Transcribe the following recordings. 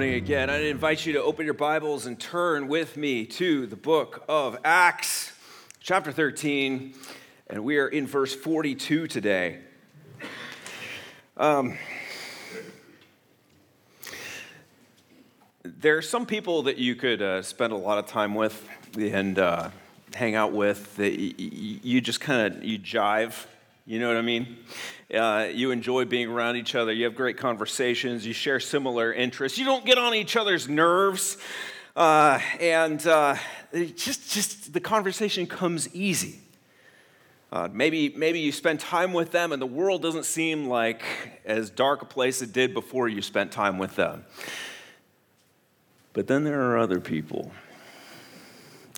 morning again. I invite you to open your Bibles and turn with me to the book of Acts, chapter 13, and we are in verse 42 today. Um, there are some people that you could uh, spend a lot of time with and uh, hang out with that you just kind of you jive you know what I mean? Uh, you enjoy being around each other. You have great conversations. You share similar interests. You don't get on each other's nerves. Uh, and uh, just, just the conversation comes easy. Uh, maybe, maybe you spend time with them and the world doesn't seem like as dark a place it did before you spent time with them. But then there are other people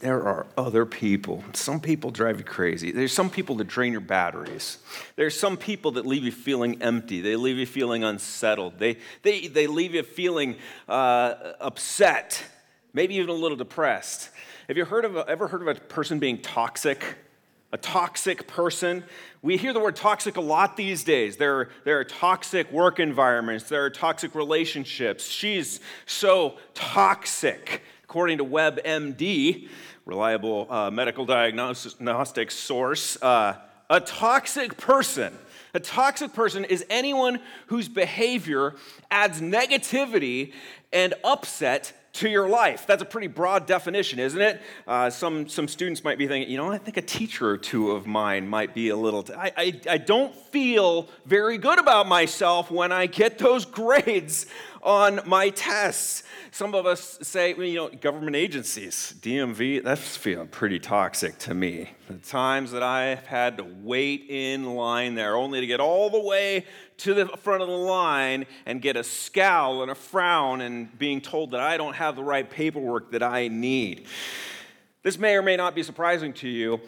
there are other people. Some people drive you crazy. There's some people that drain your batteries. There's some people that leave you feeling empty. They leave you feeling unsettled. They, they, they leave you feeling uh, upset, maybe even a little depressed. Have you heard of ever heard of a person being toxic? A toxic person. We hear the word toxic a lot these days. There, there are toxic work environments, there are toxic relationships. She's so toxic. According to WebMD, reliable uh, medical diagnostic source. Uh, a toxic person. A toxic person is anyone whose behavior adds negativity and upset to your life. That's a pretty broad definition, isn't it? Uh, some, some students might be thinking, you know, I think a teacher or two of mine might be a little. T- I, I, I don't feel very good about myself when I get those grades on my tests. Some of us say, you know, government agencies, DMV, that's feeling pretty toxic to me. The times that I've had to wait in line there only to get all the way to the front of the line and get a scowl and a frown and being told that I don't have the right paperwork that I need. This may or may not be surprising to you.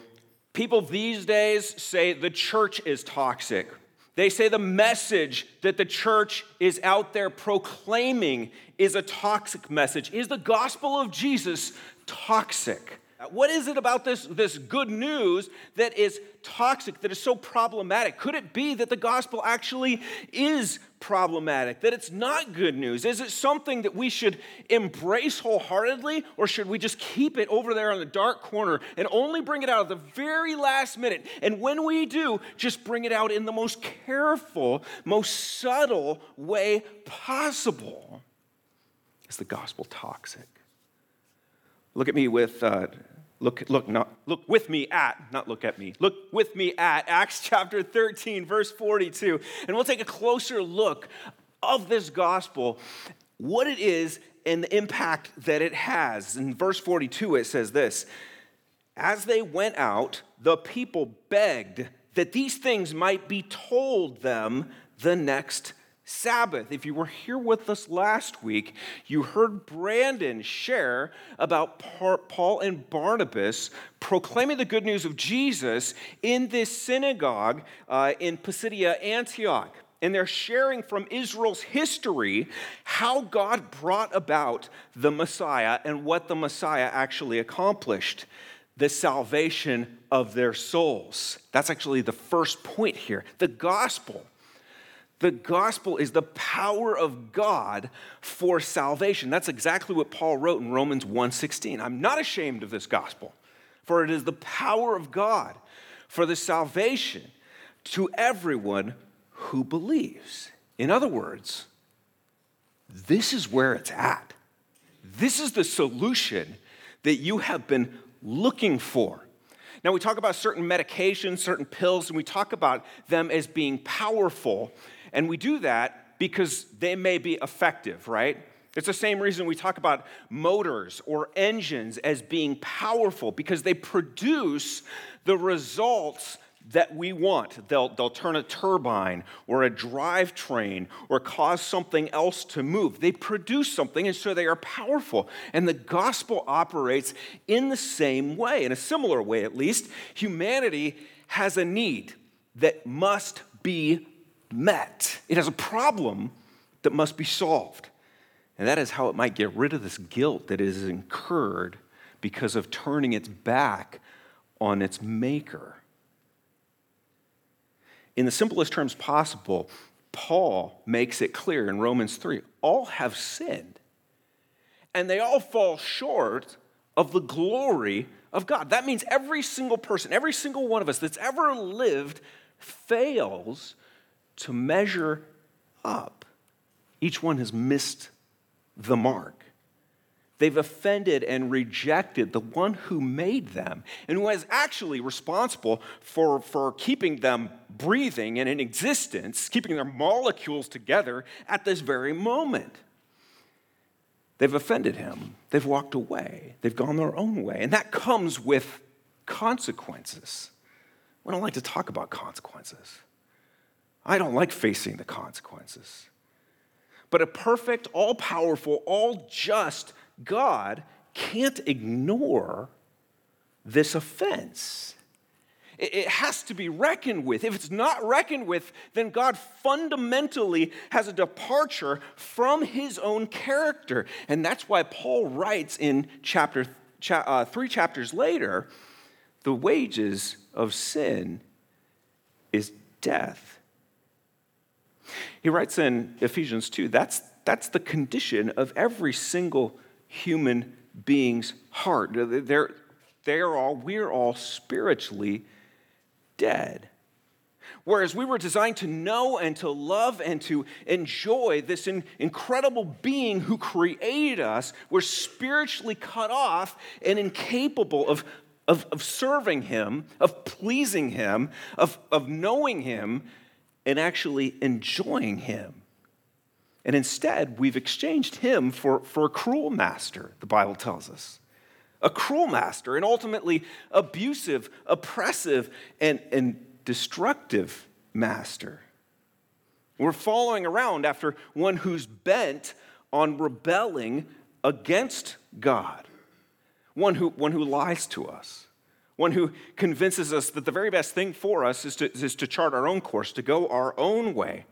People these days say the church is toxic. They say the message that the church is out there proclaiming is a toxic message. Is the gospel of Jesus toxic? Uh, what is it about this, this good news that is toxic, that is so problematic? Could it be that the gospel actually is problematic, that it's not good news? Is it something that we should embrace wholeheartedly, or should we just keep it over there in the dark corner and only bring it out at the very last minute? And when we do, just bring it out in the most careful, most subtle way possible? Is the gospel toxic? Look at me with, uh, look, look, not, look with me at, not look at me, look with me at Acts chapter 13, verse 42. And we'll take a closer look of this gospel, what it is, and the impact that it has. In verse 42, it says this As they went out, the people begged that these things might be told them the next Sabbath. If you were here with us last week, you heard Brandon share about Paul and Barnabas proclaiming the good news of Jesus in this synagogue uh, in Pisidia, Antioch. And they're sharing from Israel's history how God brought about the Messiah and what the Messiah actually accomplished the salvation of their souls. That's actually the first point here. The gospel the gospel is the power of God for salvation. That's exactly what Paul wrote in Romans 1:16. I'm not ashamed of this gospel, for it is the power of God for the salvation to everyone who believes. In other words, this is where it's at. This is the solution that you have been looking for. Now, we talk about certain medications, certain pills, and we talk about them as being powerful and we do that because they may be effective, right? It's the same reason we talk about motors or engines as being powerful because they produce the results that we want. They'll, they'll turn a turbine or a drivetrain or cause something else to move. They produce something, and so they are powerful. And the gospel operates in the same way, in a similar way at least. Humanity has a need that must be met. It has a problem that must be solved. And that is how it might get rid of this guilt that is incurred because of turning its back on its maker. In the simplest terms possible, Paul makes it clear in Romans 3 all have sinned and they all fall short of the glory of God. That means every single person, every single one of us that's ever lived fails to measure up. Each one has missed the mark. They've offended and rejected the one who made them and who is actually responsible for, for keeping them breathing and in existence, keeping their molecules together at this very moment. They've offended him. They've walked away. They've gone their own way. And that comes with consequences. We don't like to talk about consequences. I don't like facing the consequences. But a perfect, all powerful, all just God can't ignore this offense. It has to be reckoned with. If it's not reckoned with, then God fundamentally has a departure from his own character. And that's why Paul writes in chapter uh, three chapters later the wages of sin is death. He writes in Ephesians 2 that's, that's the condition of every single human being's heart. They're, they're all, we're all spiritually dead. Whereas we were designed to know and to love and to enjoy this in, incredible being who created us, we're spiritually cut off and incapable of, of, of serving Him, of pleasing Him, of, of knowing Him, and actually enjoying Him. And instead, we've exchanged him for, for a cruel master, the Bible tells us. A cruel master, and ultimately abusive, oppressive, and, and destructive master. We're following around after one who's bent on rebelling against God, one who, one who lies to us, one who convinces us that the very best thing for us is to, is to chart our own course, to go our own way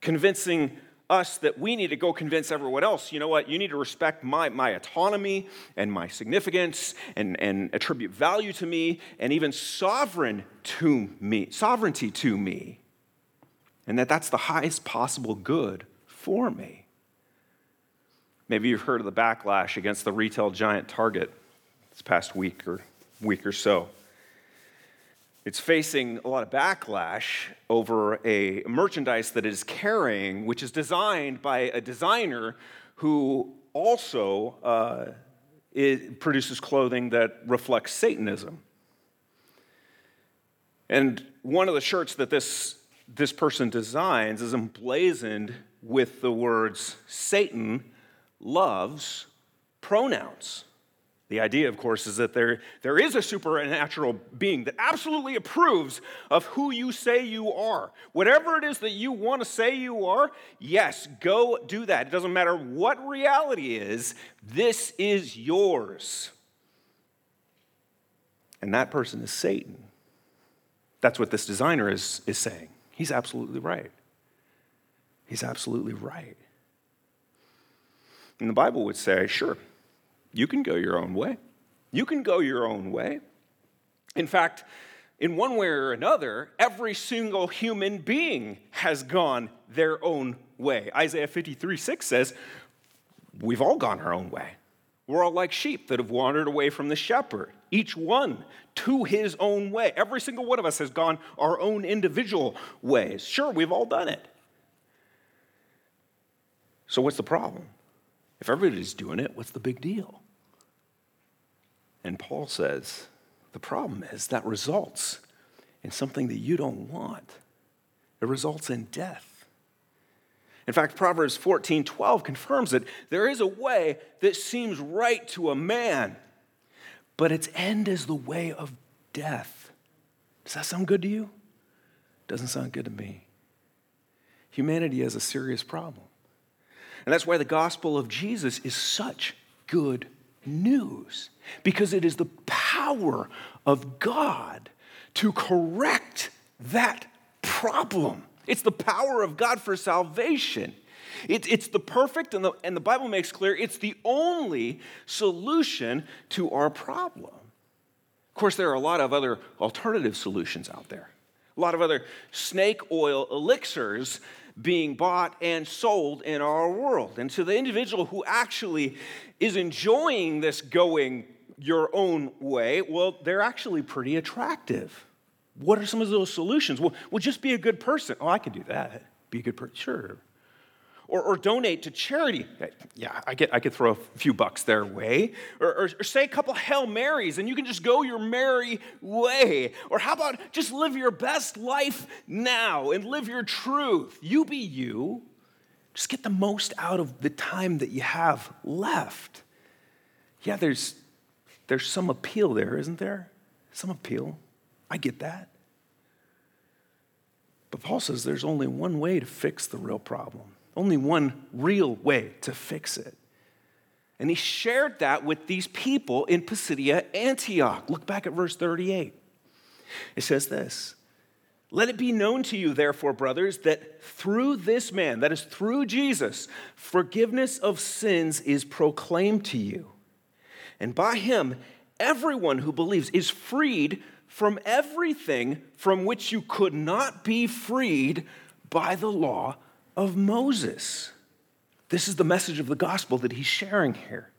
convincing us that we need to go convince everyone else, you know what, you need to respect my, my autonomy and my significance and, and attribute value to me and even sovereign to me, sovereignty to me. And that that's the highest possible good for me. Maybe you've heard of the backlash against the retail giant Target this past week or week or so. It's facing a lot of backlash over a merchandise that it is carrying, which is designed by a designer who also uh, produces clothing that reflects Satanism. And one of the shirts that this, this person designs is emblazoned with the words Satan loves pronouns. The idea, of course, is that there, there is a supernatural being that absolutely approves of who you say you are. Whatever it is that you want to say you are, yes, go do that. It doesn't matter what reality is, this is yours. And that person is Satan. That's what this designer is, is saying. He's absolutely right. He's absolutely right. And the Bible would say, sure, you can go your own way. You can go your own way. In fact, in one way or another, every single human being has gone their own way. Isaiah 53 6 says, We've all gone our own way. We're all like sheep that have wandered away from the shepherd, each one to his own way. Every single one of us has gone our own individual ways. Sure, we've all done it. So, what's the problem? If everybody's doing it, what's the big deal? And Paul says the problem is that results in something that you don't want. It results in death. In fact, Proverbs 14 12 confirms that there is a way that seems right to a man, but its end is the way of death. Does that sound good to you? Doesn't sound good to me. Humanity has a serious problem. And that's why the gospel of Jesus is such good news, because it is the power of God to correct that problem. It's the power of God for salvation. It, it's the perfect, and the, and the Bible makes clear it's the only solution to our problem. Of course, there are a lot of other alternative solutions out there, a lot of other snake oil elixirs being bought and sold in our world. And to the individual who actually is enjoying this going your own way, well, they're actually pretty attractive. What are some of those solutions? Well, well just be a good person. Oh, I can do that. Be a good person. Sure or, or donate to charity. Yeah, I, get, I could throw a few bucks their way. Or, or, or say a couple Hail Marys and you can just go your merry way. Or how about just live your best life now and live your truth? You be you. Just get the most out of the time that you have left. Yeah, there's, there's some appeal there, isn't there? Some appeal. I get that. But Paul says there's only one way to fix the real problem. Only one real way to fix it. And he shared that with these people in Pisidia Antioch. Look back at verse 38. It says this Let it be known to you, therefore, brothers, that through this man, that is through Jesus, forgiveness of sins is proclaimed to you. And by him, everyone who believes is freed from everything from which you could not be freed by the law of Moses. This is the message of the gospel that he's sharing here.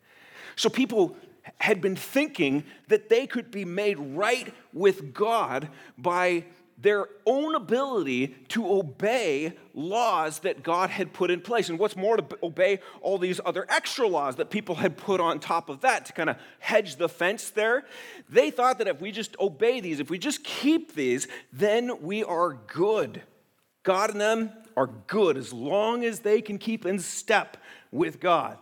So people had been thinking that they could be made right with God by their own ability to obey laws that God had put in place. And what's more, to obey all these other extra laws that people had put on top of that to kind of hedge the fence there. They thought that if we just obey these, if we just keep these, then we are good. God and them, are good as long as they can keep in step with God.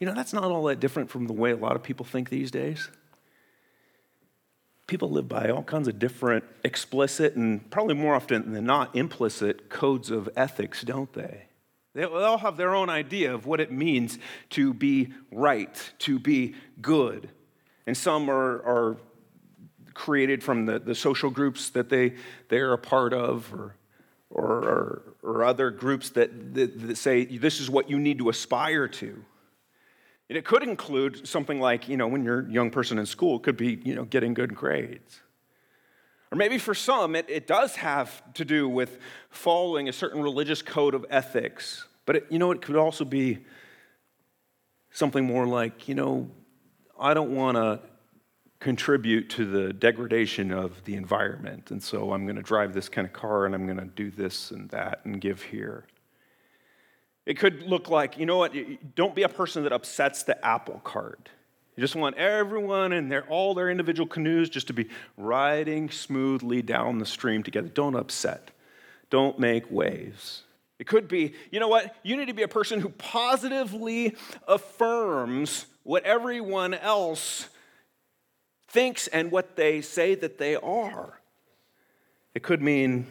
You know, that's not all that different from the way a lot of people think these days. People live by all kinds of different explicit and probably more often than not implicit codes of ethics, don't they? They all have their own idea of what it means to be right, to be good. And some are, are created from the, the social groups that they, they're a part of, or or, or, other groups that, that, that, say this is what you need to aspire to. And it could include something like, you know, when you're a young person in school, it could be, you know, getting good grades. Or maybe for some, it, it does have to do with following a certain religious code of ethics. But, it, you know, it could also be something more like, you know, I don't want to contribute to the degradation of the environment. And so I'm going to drive this kind of car and I'm going to do this and that and give here. It could look like, you know what, don't be a person that upsets the apple cart. You just want everyone and their, all their individual canoes just to be riding smoothly down the stream together. Don't upset. Don't make waves. It could be, you know what, you need to be a person who positively affirms what everyone else thinks and what they say that they are. It could mean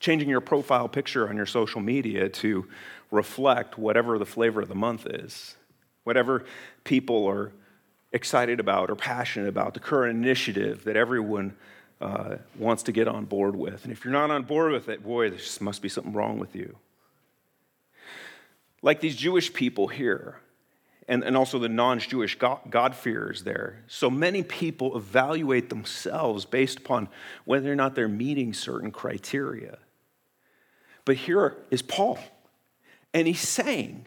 changing your profile picture on your social media to reflect whatever the flavor of the month is, whatever people are excited about or passionate about, the current initiative that everyone uh, wants to get on board with. And if you're not on board with it, boy, there must be something wrong with you. Like these Jewish people here, and, and also the non Jewish God-fearers there. So many people evaluate themselves based upon whether or not they're meeting certain criteria. But here is Paul, and he's saying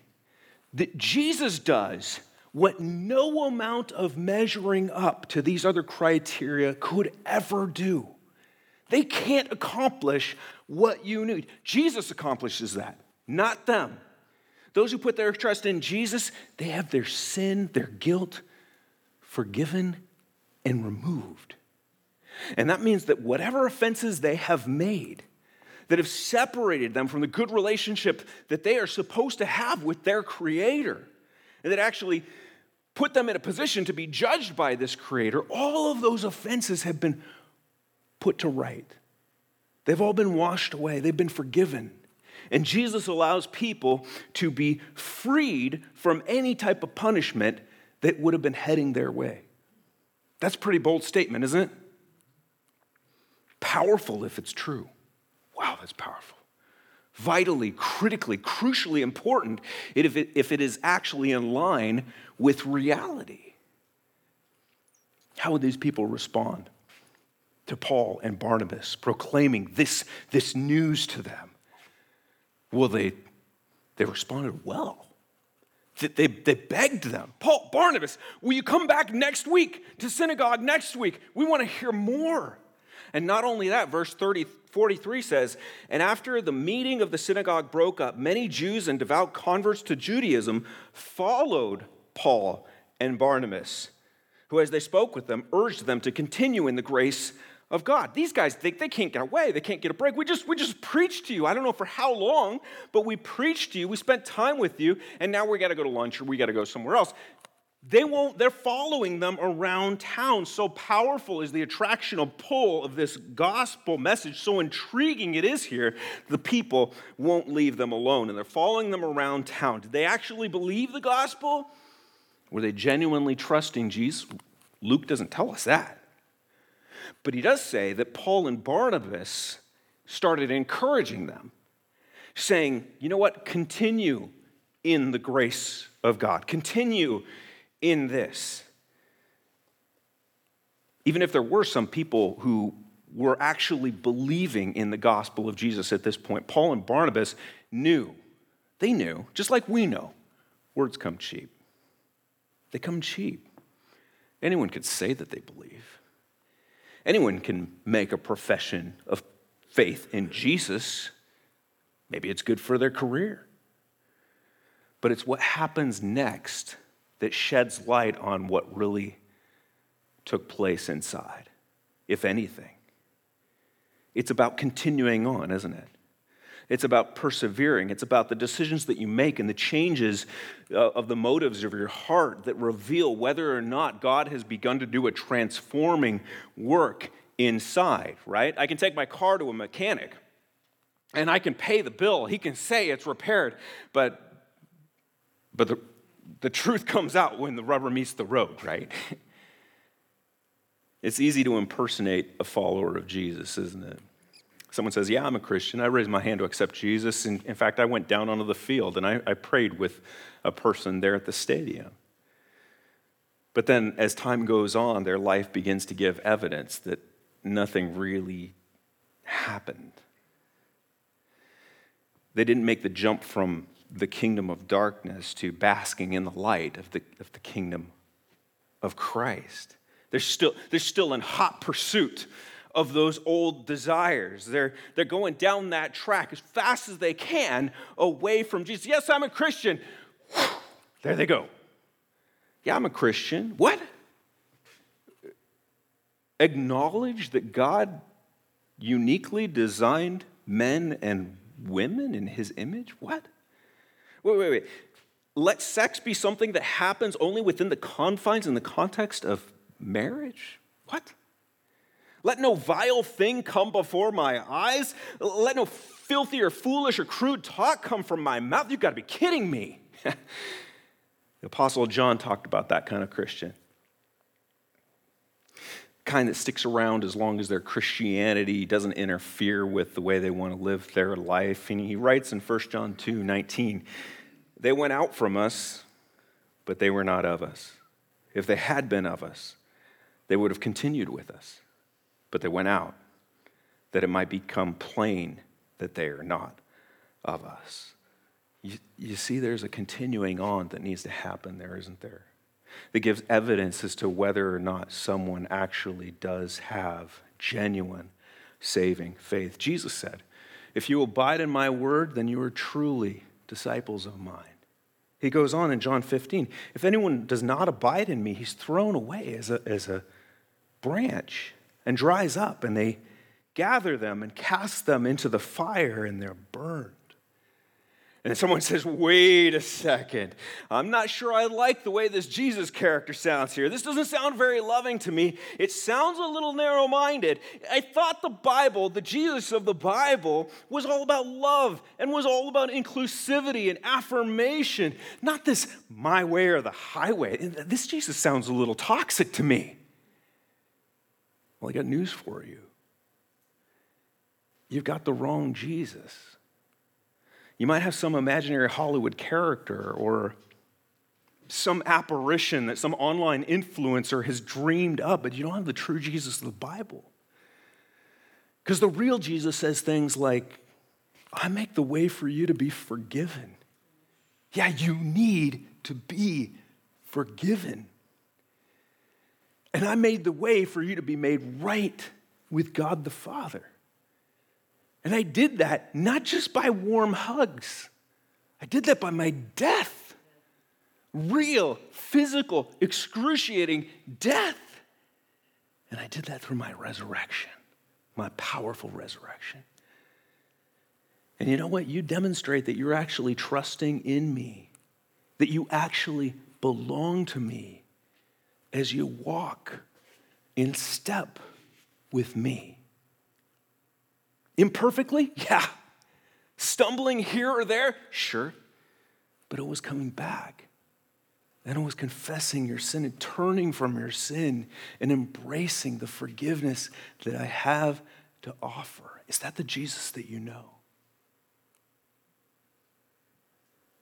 that Jesus does what no amount of measuring up to these other criteria could ever do. They can't accomplish what you need. Jesus accomplishes that, not them. Those who put their trust in Jesus, they have their sin, their guilt forgiven and removed. And that means that whatever offenses they have made that have separated them from the good relationship that they are supposed to have with their Creator, and that actually put them in a position to be judged by this Creator, all of those offenses have been put to right. They've all been washed away, they've been forgiven. And Jesus allows people to be freed from any type of punishment that would have been heading their way. That's a pretty bold statement, isn't it? Powerful if it's true. Wow, that's powerful. Vitally, critically, crucially important if it, if it is actually in line with reality. How would these people respond to Paul and Barnabas proclaiming this, this news to them? Well, they, they responded well. They, they begged them, Paul, Barnabas, will you come back next week to synagogue next week? We want to hear more. And not only that, verse 30, 43 says, And after the meeting of the synagogue broke up, many Jews and devout converts to Judaism followed Paul and Barnabas, who, as they spoke with them, urged them to continue in the grace of God. These guys think they can't get away, they can't get a break. We just, we just preached to you. I don't know for how long, but we preached to you, we spent time with you, and now we got to go to lunch or we got to go somewhere else. They won't, they're following them around town. So powerful is the attractional pull of this gospel message, so intriguing it is here, the people won't leave them alone, and they're following them around town. Did they actually believe the gospel? Were they genuinely trusting Jesus? Luke doesn't tell us that. But he does say that Paul and Barnabas started encouraging them, saying, you know what, continue in the grace of God, continue in this. Even if there were some people who were actually believing in the gospel of Jesus at this point, Paul and Barnabas knew, they knew, just like we know, words come cheap. They come cheap. Anyone could say that they believe. Anyone can make a profession of faith in Jesus. Maybe it's good for their career. But it's what happens next that sheds light on what really took place inside, if anything. It's about continuing on, isn't it? It's about persevering. It's about the decisions that you make and the changes uh, of the motives of your heart that reveal whether or not God has begun to do a transforming work inside, right? I can take my car to a mechanic and I can pay the bill. He can say it's repaired, but, but the, the truth comes out when the rubber meets the road, right? It's easy to impersonate a follower of Jesus, isn't it? Someone says, Yeah, I'm a Christian. I raised my hand to accept Jesus. And in fact, I went down onto the field and I, I prayed with a person there at the stadium. But then, as time goes on, their life begins to give evidence that nothing really happened. They didn't make the jump from the kingdom of darkness to basking in the light of the, of the kingdom of Christ. They're still, they're still in hot pursuit of those old desires. They're, they're going down that track as fast as they can away from Jesus. Yes, I'm a Christian. There they go. Yeah, I'm a Christian. What? Acknowledge that God uniquely designed men and women in his image? What? Wait, wait, wait. Let sex be something that happens only within the confines and the context of marriage? What? Let no vile thing come before my eyes. Let no filthy or foolish or crude talk come from my mouth. You've got to be kidding me. the Apostle John talked about that kind of Christian. Kind that sticks around as long as their Christianity doesn't interfere with the way they want to live their life. And he writes in 1 John 2 19, they went out from us, but they were not of us. If they had been of us, they would have continued with us but they went out, that it might become plain that they are not of us. You, you see, there's a continuing on that needs to happen there, isn't there? That gives evidence as to whether or not someone actually does have genuine saving faith. Jesus said, If you abide in my word, then you are truly disciples of mine. He goes on in John 15 If anyone does not abide in me, he's thrown away as a, as a branch and dries up, and they gather them and cast them into the fire, and they're burned. And someone says, wait a second. I'm not sure I like the way this Jesus character sounds here. This doesn't sound very loving to me. It sounds a little narrow minded. I thought the Bible, the Jesus of the Bible, was all about love and was all about inclusivity and affirmation, not this my way or the highway. This Jesus sounds a little toxic to me. Well, I got news for you. You've got the wrong Jesus. You might have some imaginary Hollywood character or some apparition that some online influencer has dreamed up, but you don't have the true Jesus of the Bible. Because the real Jesus says things like, I make the way for you to be forgiven. Yeah, you need to be forgiven. And I made the way for you to be made right with God the Father. And I did that not just by warm hugs, I did that by my death. Real, physical, excruciating death. And I did that through my resurrection, my powerful resurrection. And you know what? You demonstrate that you're actually trusting in me, that you actually belong to me as you walk in step with me. Imperfectly? Yeah. Stumbling here or there? Sure. But it was coming back. And it was confessing your sin and turning from your sin and embracing the forgiveness that I have to offer. Is that the Jesus that you know?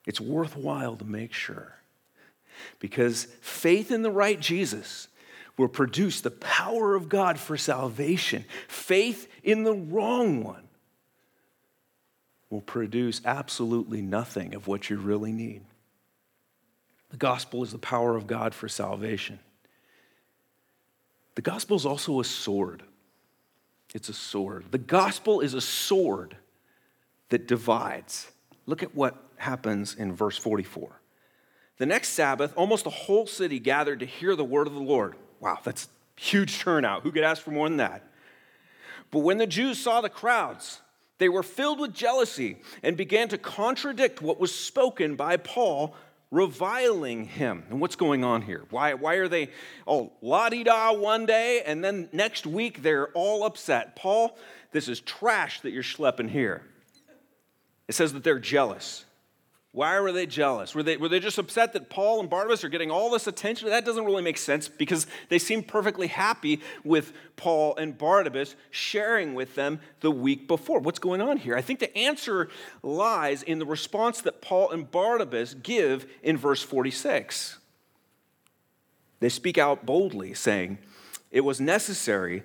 It's worthwhile to make sure because faith in the right Jesus will produce the power of God for salvation. Faith in the wrong one will produce absolutely nothing of what you really need. The gospel is the power of God for salvation. The gospel is also a sword. It's a sword. The gospel is a sword that divides. Look at what happens in verse 44. The next Sabbath, almost the whole city gathered to hear the word of the Lord. Wow, that's huge turnout. Who could ask for more than that? But when the Jews saw the crowds, they were filled with jealousy and began to contradict what was spoken by Paul, reviling him. And what's going on here? Why, why are they all la di da one day and then next week they're all upset? Paul, this is trash that you're schlepping here. It says that they're jealous. Why were they jealous? Were they, were they just upset that Paul and Barnabas are getting all this attention? That doesn't really make sense because they seem perfectly happy with Paul and Barnabas sharing with them the week before. What's going on here? I think the answer lies in the response that Paul and Barnabas give in verse 46. They speak out boldly, saying, It was necessary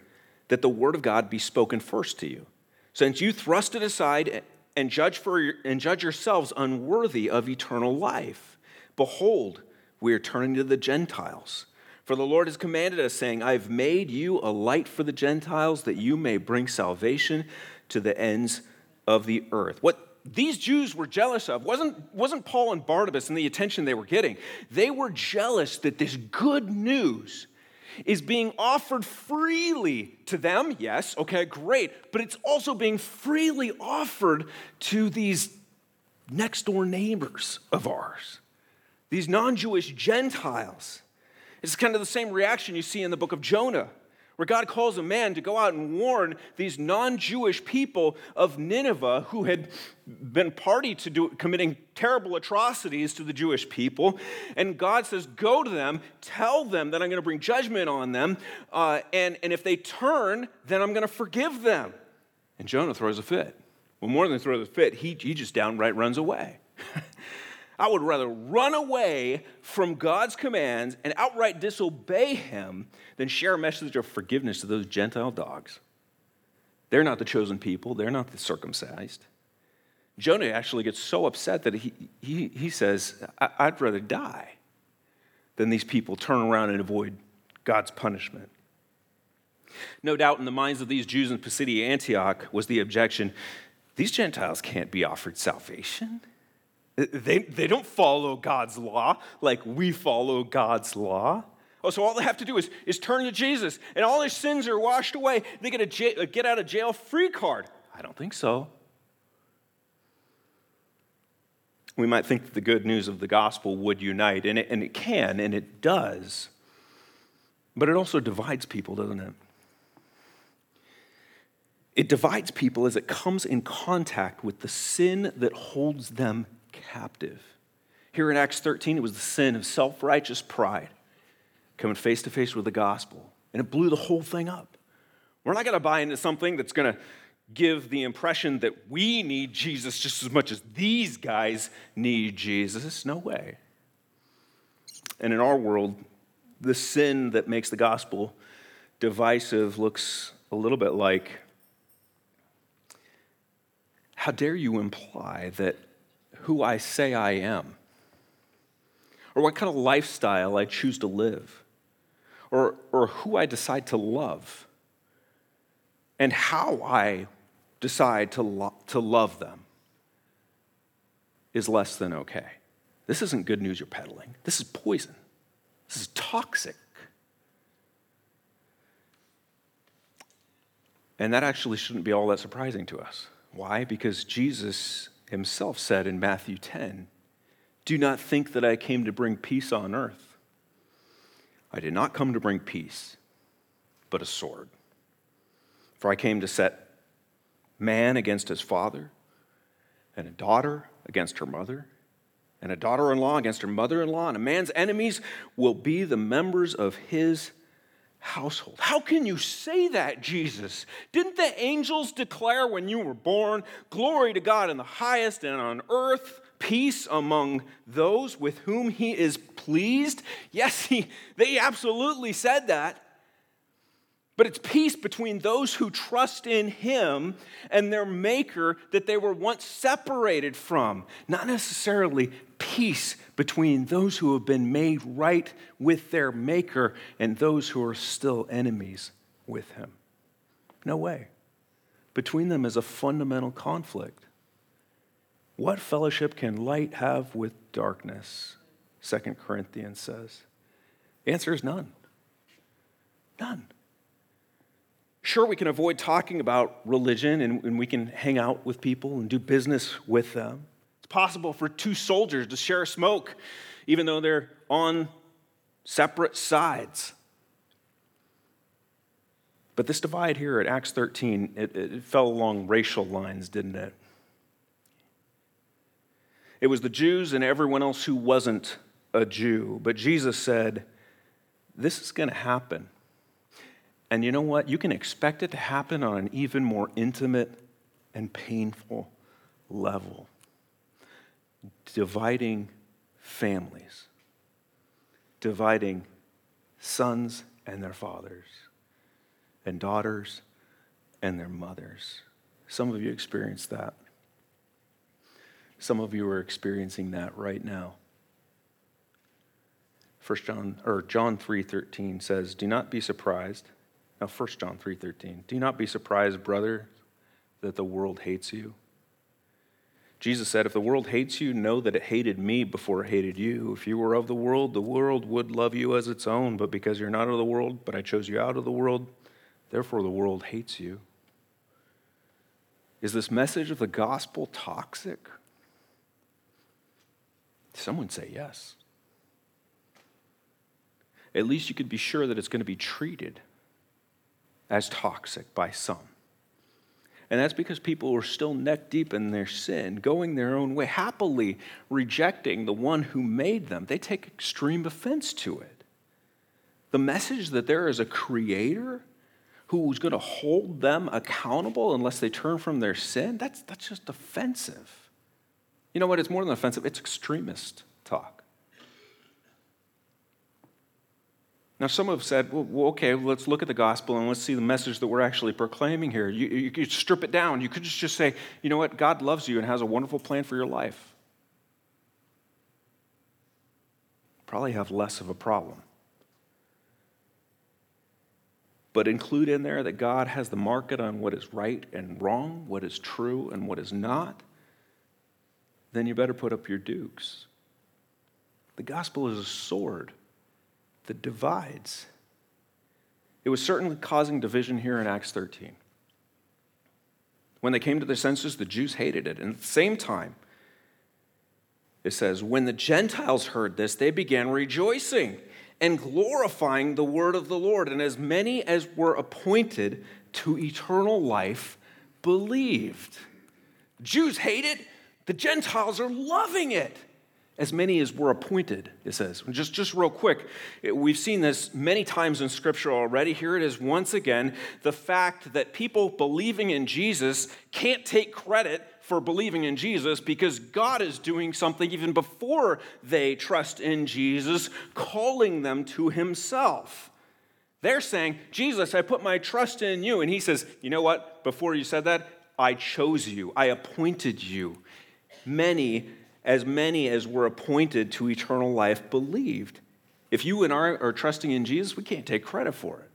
that the word of God be spoken first to you. Since you thrust it aside and judge, for, and judge yourselves unworthy of eternal life. Behold, we are turning to the Gentiles. For the Lord has commanded us, saying, I have made you a light for the Gentiles, that you may bring salvation to the ends of the earth. What these Jews were jealous of wasn't, wasn't Paul and Barnabas and the attention they were getting. They were jealous that this good news is being offered freely to them. Yes, okay, great. But it's also being freely offered to these next door neighbors of ours, these non Jewish Gentiles. It's kind of the same reaction you see in the book of Jonah where God calls a man to go out and warn these non Jewish people of Nineveh who had been party to do, committing terrible atrocities to the Jewish people. And God says, Go to them, tell them that I'm going to bring judgment on them, uh, and, and if they turn, then I'm going to forgive them. And Jonah throws a fit. Well, more than throws a fit, he, he just downright runs away. I would rather run away from God's commands and outright disobey Him than share a message of forgiveness to those Gentile dogs. They're not the chosen people, they're not the circumcised. Jonah actually gets so upset that he, he, he says, I'd rather die than these people turn around and avoid God's punishment. No doubt in the minds of these Jews in Pisidia Antioch was the objection these Gentiles can't be offered salvation. They, they don't follow God's law like we follow God's law. Oh, so all they have to do is, is turn to Jesus and all their sins are washed away. They get a, j- a uh, get out of jail free card. I don't think so. We might think that the good news of the gospel would unite, and it, and it can, and it does. But it also divides people, doesn't it? It divides people as it comes in contact with the sin that holds them captive. Here in Acts 13, it was the sin of self righteous pride coming face to face with the gospel, and it blew the whole thing up. We're not going to buy into something that's going to give the impression that we need Jesus just as much as these guys need Jesus. No way. And in our world, the sin that makes the gospel divisive looks a little bit like How dare you imply that who I say I am, or what kind of lifestyle I choose to live, or, or who I decide to love, and how I decide to, lo- to love them is less than okay. This isn't good news you're peddling. This is poison. This is toxic. And that actually shouldn't be all that surprising to us. Why? Because Jesus himself said in Matthew 10 Do not think that I came to bring peace on earth. I did not come to bring peace, but a sword. For I came to set man against his father, and a daughter against her mother, and a daughter in law against her mother in law, and a man's enemies will be the members of his household. How can you say that, Jesus? Didn't the angels declare when you were born, glory to God in the highest and on earth, peace among those with whom he is pleased? Yes, he, they absolutely said that. But it's peace between those who trust in Him and their Maker that they were once separated from, not necessarily peace between those who have been made right with their Maker and those who are still enemies with Him. No way. Between them is a fundamental conflict. What fellowship can light have with darkness? 2 Corinthians says. The answer is none. None. Sure, we can avoid talking about religion and, and, we can hang out with people and do business with them. It's possible for two soldiers to share a smoke, even though they're on separate sides. But this divide here at Acts 13, it, it fell along racial lines, didn't it? It was the Jews and everyone else who wasn't a Jew. But Jesus said, This is going to happen. And you know what? You can expect it to happen on an even more intimate and painful level. Dividing families, dividing sons and their fathers, and daughters and their mothers. Some of you experienced that. Some of you are experiencing that right now. First John or John 3:13 says, "Do not be surprised now, 1 John 3:13. Do not be surprised, brother, that the world hates you. Jesus said, If the world hates you, know that it hated me before it hated you. If you were of the world, the world would love you as its own. But because you're not of the world, but I chose you out of the world, therefore the world hates you. Is this message of the gospel toxic? Someone say yes. At least you could be sure that it's going to be treated as toxic by some. And that's because people are still neck deep in their sin, going their own way, happily rejecting the one who made them. They take extreme offense to it. The message that there is a creator who's going to hold them accountable unless they turn from their sin, that's, that's just offensive. You know what? It's more than offensive, it's extremist talk. Now, some have said, well, okay, let's look at the gospel and let's see the message that we're actually proclaiming here. You, you could strip it down. You could just say, you know what? God loves you and has a wonderful plan for your life. Probably have less of a problem. But include in there that God has the market on what is right and wrong, what is true and what is not, then you better put up your dukes. The gospel is a sword that divides. It was certainly causing division here in Acts 13. When they came to their senses, the Jews hated it. And at the same time, it says, when the Gentiles heard this, they began rejoicing and glorifying the word of the Lord. And as many as were appointed to eternal life believed. Jews hate it, the Gentiles are loving it as many as were appointed, it says. Just, just real quick, we've seen this many times in Scripture already. Here it is once again the fact that people believing in Jesus can't take credit for believing in Jesus because God is doing something even before they trust in Jesus, calling them to Himself. They're saying, Jesus, I put my trust in you. And He says, You know what? Before you said that, I chose you, I appointed you. Many, as many as were appointed to eternal life, believed. If you and I are trusting in Jesus, we can't take credit for it.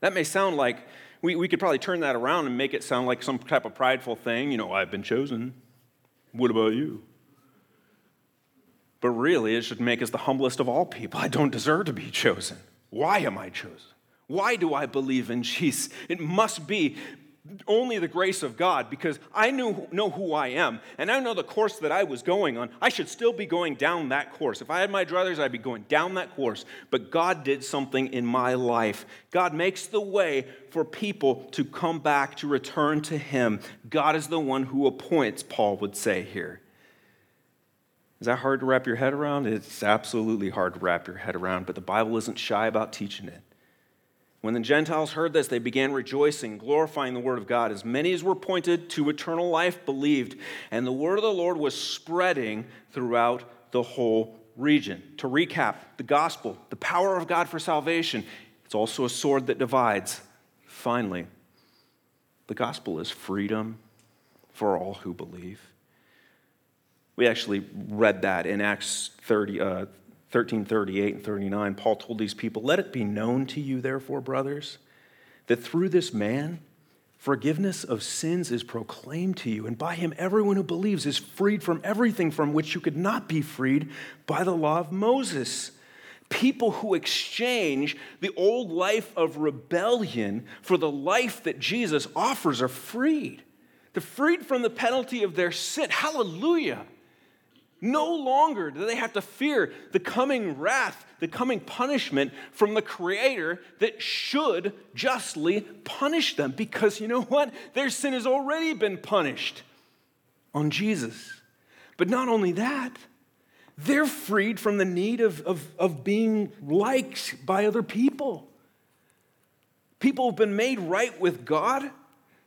That may sound like we, we could probably turn that around and make it sound like some type of prideful thing. You know, I've been chosen. What about you? But really, it should make us the humblest of all people. I don't deserve to be chosen. Why am I chosen? Why do I believe in Jesus? It must be only the grace of God because I knew, know who I am and I know the course that I was going on. I should still be going down that course. If I had my druthers, I'd be going down that course. But God did something in my life. God makes the way for people to come back, to return to Him. God is the one who appoints, Paul would say here. Is that hard to wrap your head around? It's absolutely hard to wrap your head around, but the Bible isn't shy about teaching it. When the Gentiles heard this, they began rejoicing, glorifying the word of God. As many as were appointed to eternal life believed, and the word of the Lord was spreading throughout the whole region. To recap, the gospel, the power of God for salvation, it's also a sword that divides. Finally, the gospel is freedom for all who believe. We actually read that in Acts 30, uh, 13, 38 and 39. Paul told these people, Let it be known to you, therefore, brothers, that through this man, forgiveness of sins is proclaimed to you, and by him, everyone who believes is freed from everything from which you could not be freed by the law of Moses. People who exchange the old life of rebellion for the life that Jesus offers are freed. They're freed from the penalty of their sin. Hallelujah. No longer do they have to fear the coming wrath, the coming punishment from the Creator that should justly punish them because you know what? Their sin has already been punished on Jesus. But not only that, they're freed from the need of, of, of being liked by other people. People have been made right with God,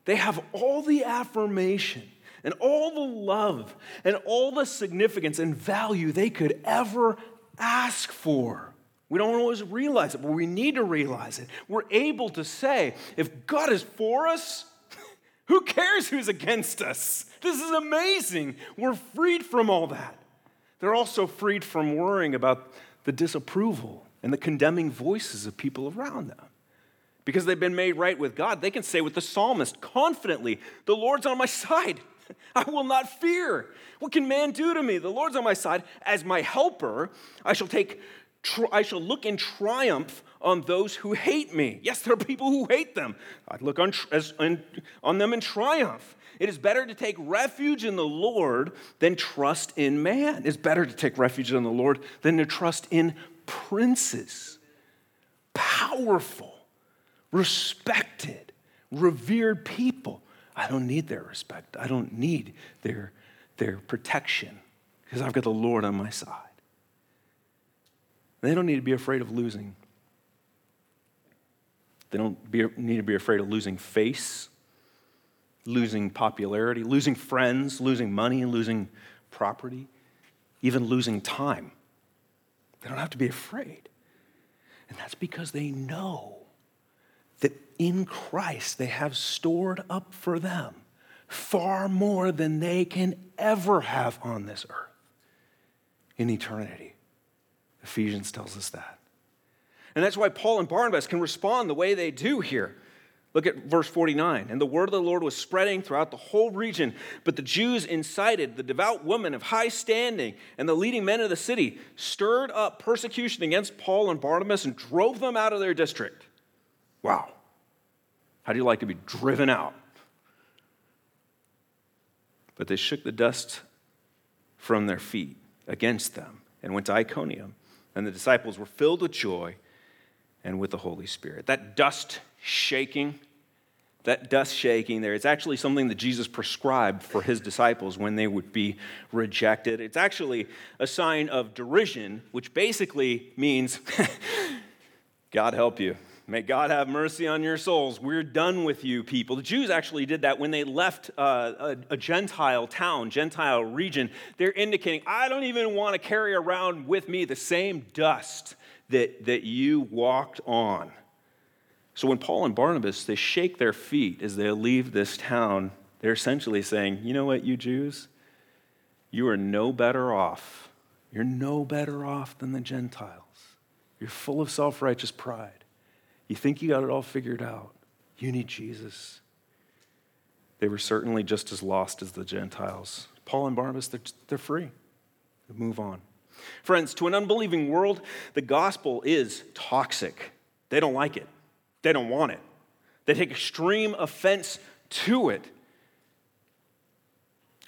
they have all the affirmation and all the love and all the significance and value they could ever ask for. We don't always realize it, but we need to realize it. We're able to say, if God is for us, who cares who's against us? This is amazing. We're freed from all that. They're also freed from worrying about the disapproval and the condemning voices of people around them. Because they've been made right with God, they can say with the psalmist confidently, The Lord's on my side. I will not fear. What can man do to me? The Lord's on my side. As my helper, I shall take I shall look in triumph on those who hate me. Yes, there are people who hate them. I look on, as, on them in triumph. It is better to take refuge in the Lord than trust in man. It's better to take refuge in the Lord than to trust in princes. Powerful, respected, revered people I don't need their respect. I don't need their, their protection because I've got the Lord on my side. They don't need to be afraid of losing. They don't be, need to be afraid of losing face, losing popularity, losing friends, losing money, losing property, even losing time. They don't have to be afraid. And that's because they know that in Christ they have stored up for them far more than they can ever have on this earth in eternity. Ephesians tells us that. And that's why Paul and Barnabas can respond the way they do here. Look at verse 49. And the word of the Lord was spreading throughout the whole region, but the Jews incited the devout women of high standing and the leading men of the city, stirred up persecution against Paul and Barnabas, and drove them out of their district. Wow. How do you like to be driven out? But they shook the dust from their feet against them and went to Iconium. And the disciples were filled with joy and with the Holy Spirit. That dust shaking, that dust shaking there, it's actually something that Jesus prescribed for his disciples when they would be rejected. It's actually a sign of derision, which basically means, God help you. May God have mercy on your souls. We're done with you people. The Jews actually did that when they left uh, a, a, Gentile town, Gentile region. They're indicating, I don't even want to carry around with me the same dust that, that you walked on. So when Paul and Barnabas, they shake their feet as they leave this town They're essentially saying, you know what, you Jews? You are no better off. You're no better off than the Gentiles. You're full of self righteous pride. You think you got it all figured out. You need Jesus. They were certainly just as lost as the Gentiles. Paul and Barnabas, they're, they're free. They move on. Friends, to an unbelieving world, the gospel is toxic. They don't like it, they don't want it. They take extreme offense to it.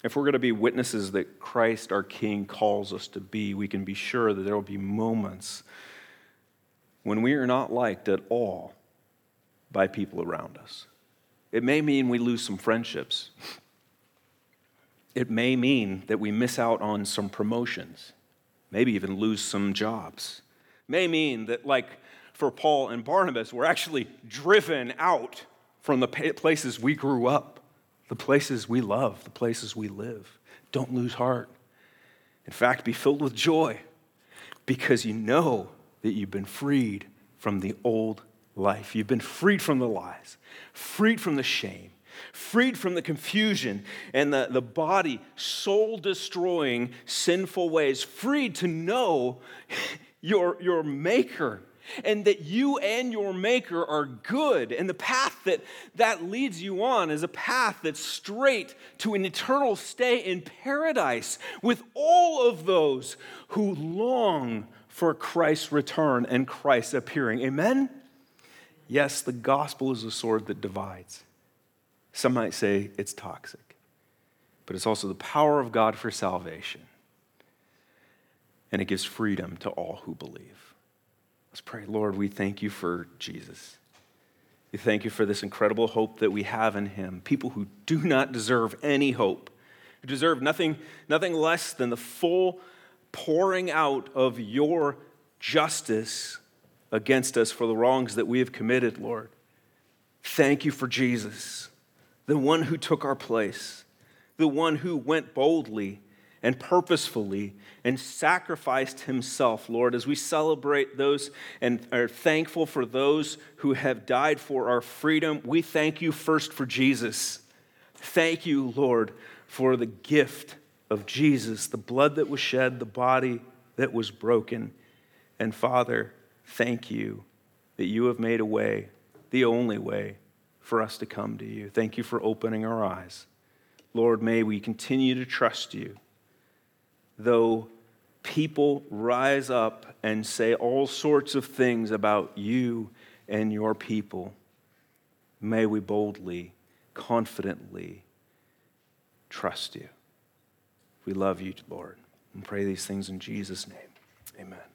If we're going to be witnesses that Christ, our King, calls us to be, we can be sure that there will be moments when we are not liked at all by people around us. It may mean we lose some friendships. It may mean that we miss out on some promotions, maybe even lose some jobs. It may mean that, like for Paul and Barnabas, we're actually driven out from the places we grew up the places we love, the places we live. Don't lose heart. In fact, be filled with joy because you know that you've been freed from the old life. You've been freed from the lies, freed from the shame, freed from the confusion and the, the body soul destroying sinful ways, freed to know your, your maker and that you and your maker are good and the path that that leads you on is a path that's straight to an eternal stay in paradise with all of those who long for Christ's return and Christ's appearing amen yes the gospel is a sword that divides some might say it's toxic but it's also the power of God for salvation and it gives freedom to all who believe Let's pray. Lord, we thank you for Jesus. We thank you for this incredible hope that we have in him. People who do not deserve any hope, who deserve nothing, nothing less than the full pouring out of your justice against us for the wrongs that we have committed, Lord. Thank you for Jesus, the one who took our place, the one who went boldly and purposefully and sacrificed himself, Lord, as we celebrate those and are thankful for those who have died for our freedom. We thank you first for Jesus. Thank you, Lord, for the gift of Jesus, the blood that was shed, the body that was broken. And Father, thank you that you have made a way, the only way for us to come to you. Thank you for opening our eyes. Lord, may we continue to trust you though people rise up and say all sorts of things about you and your people, may we boldly, confidently trust you. We love you, Lord, and pray these things in Jesus' name. Amen.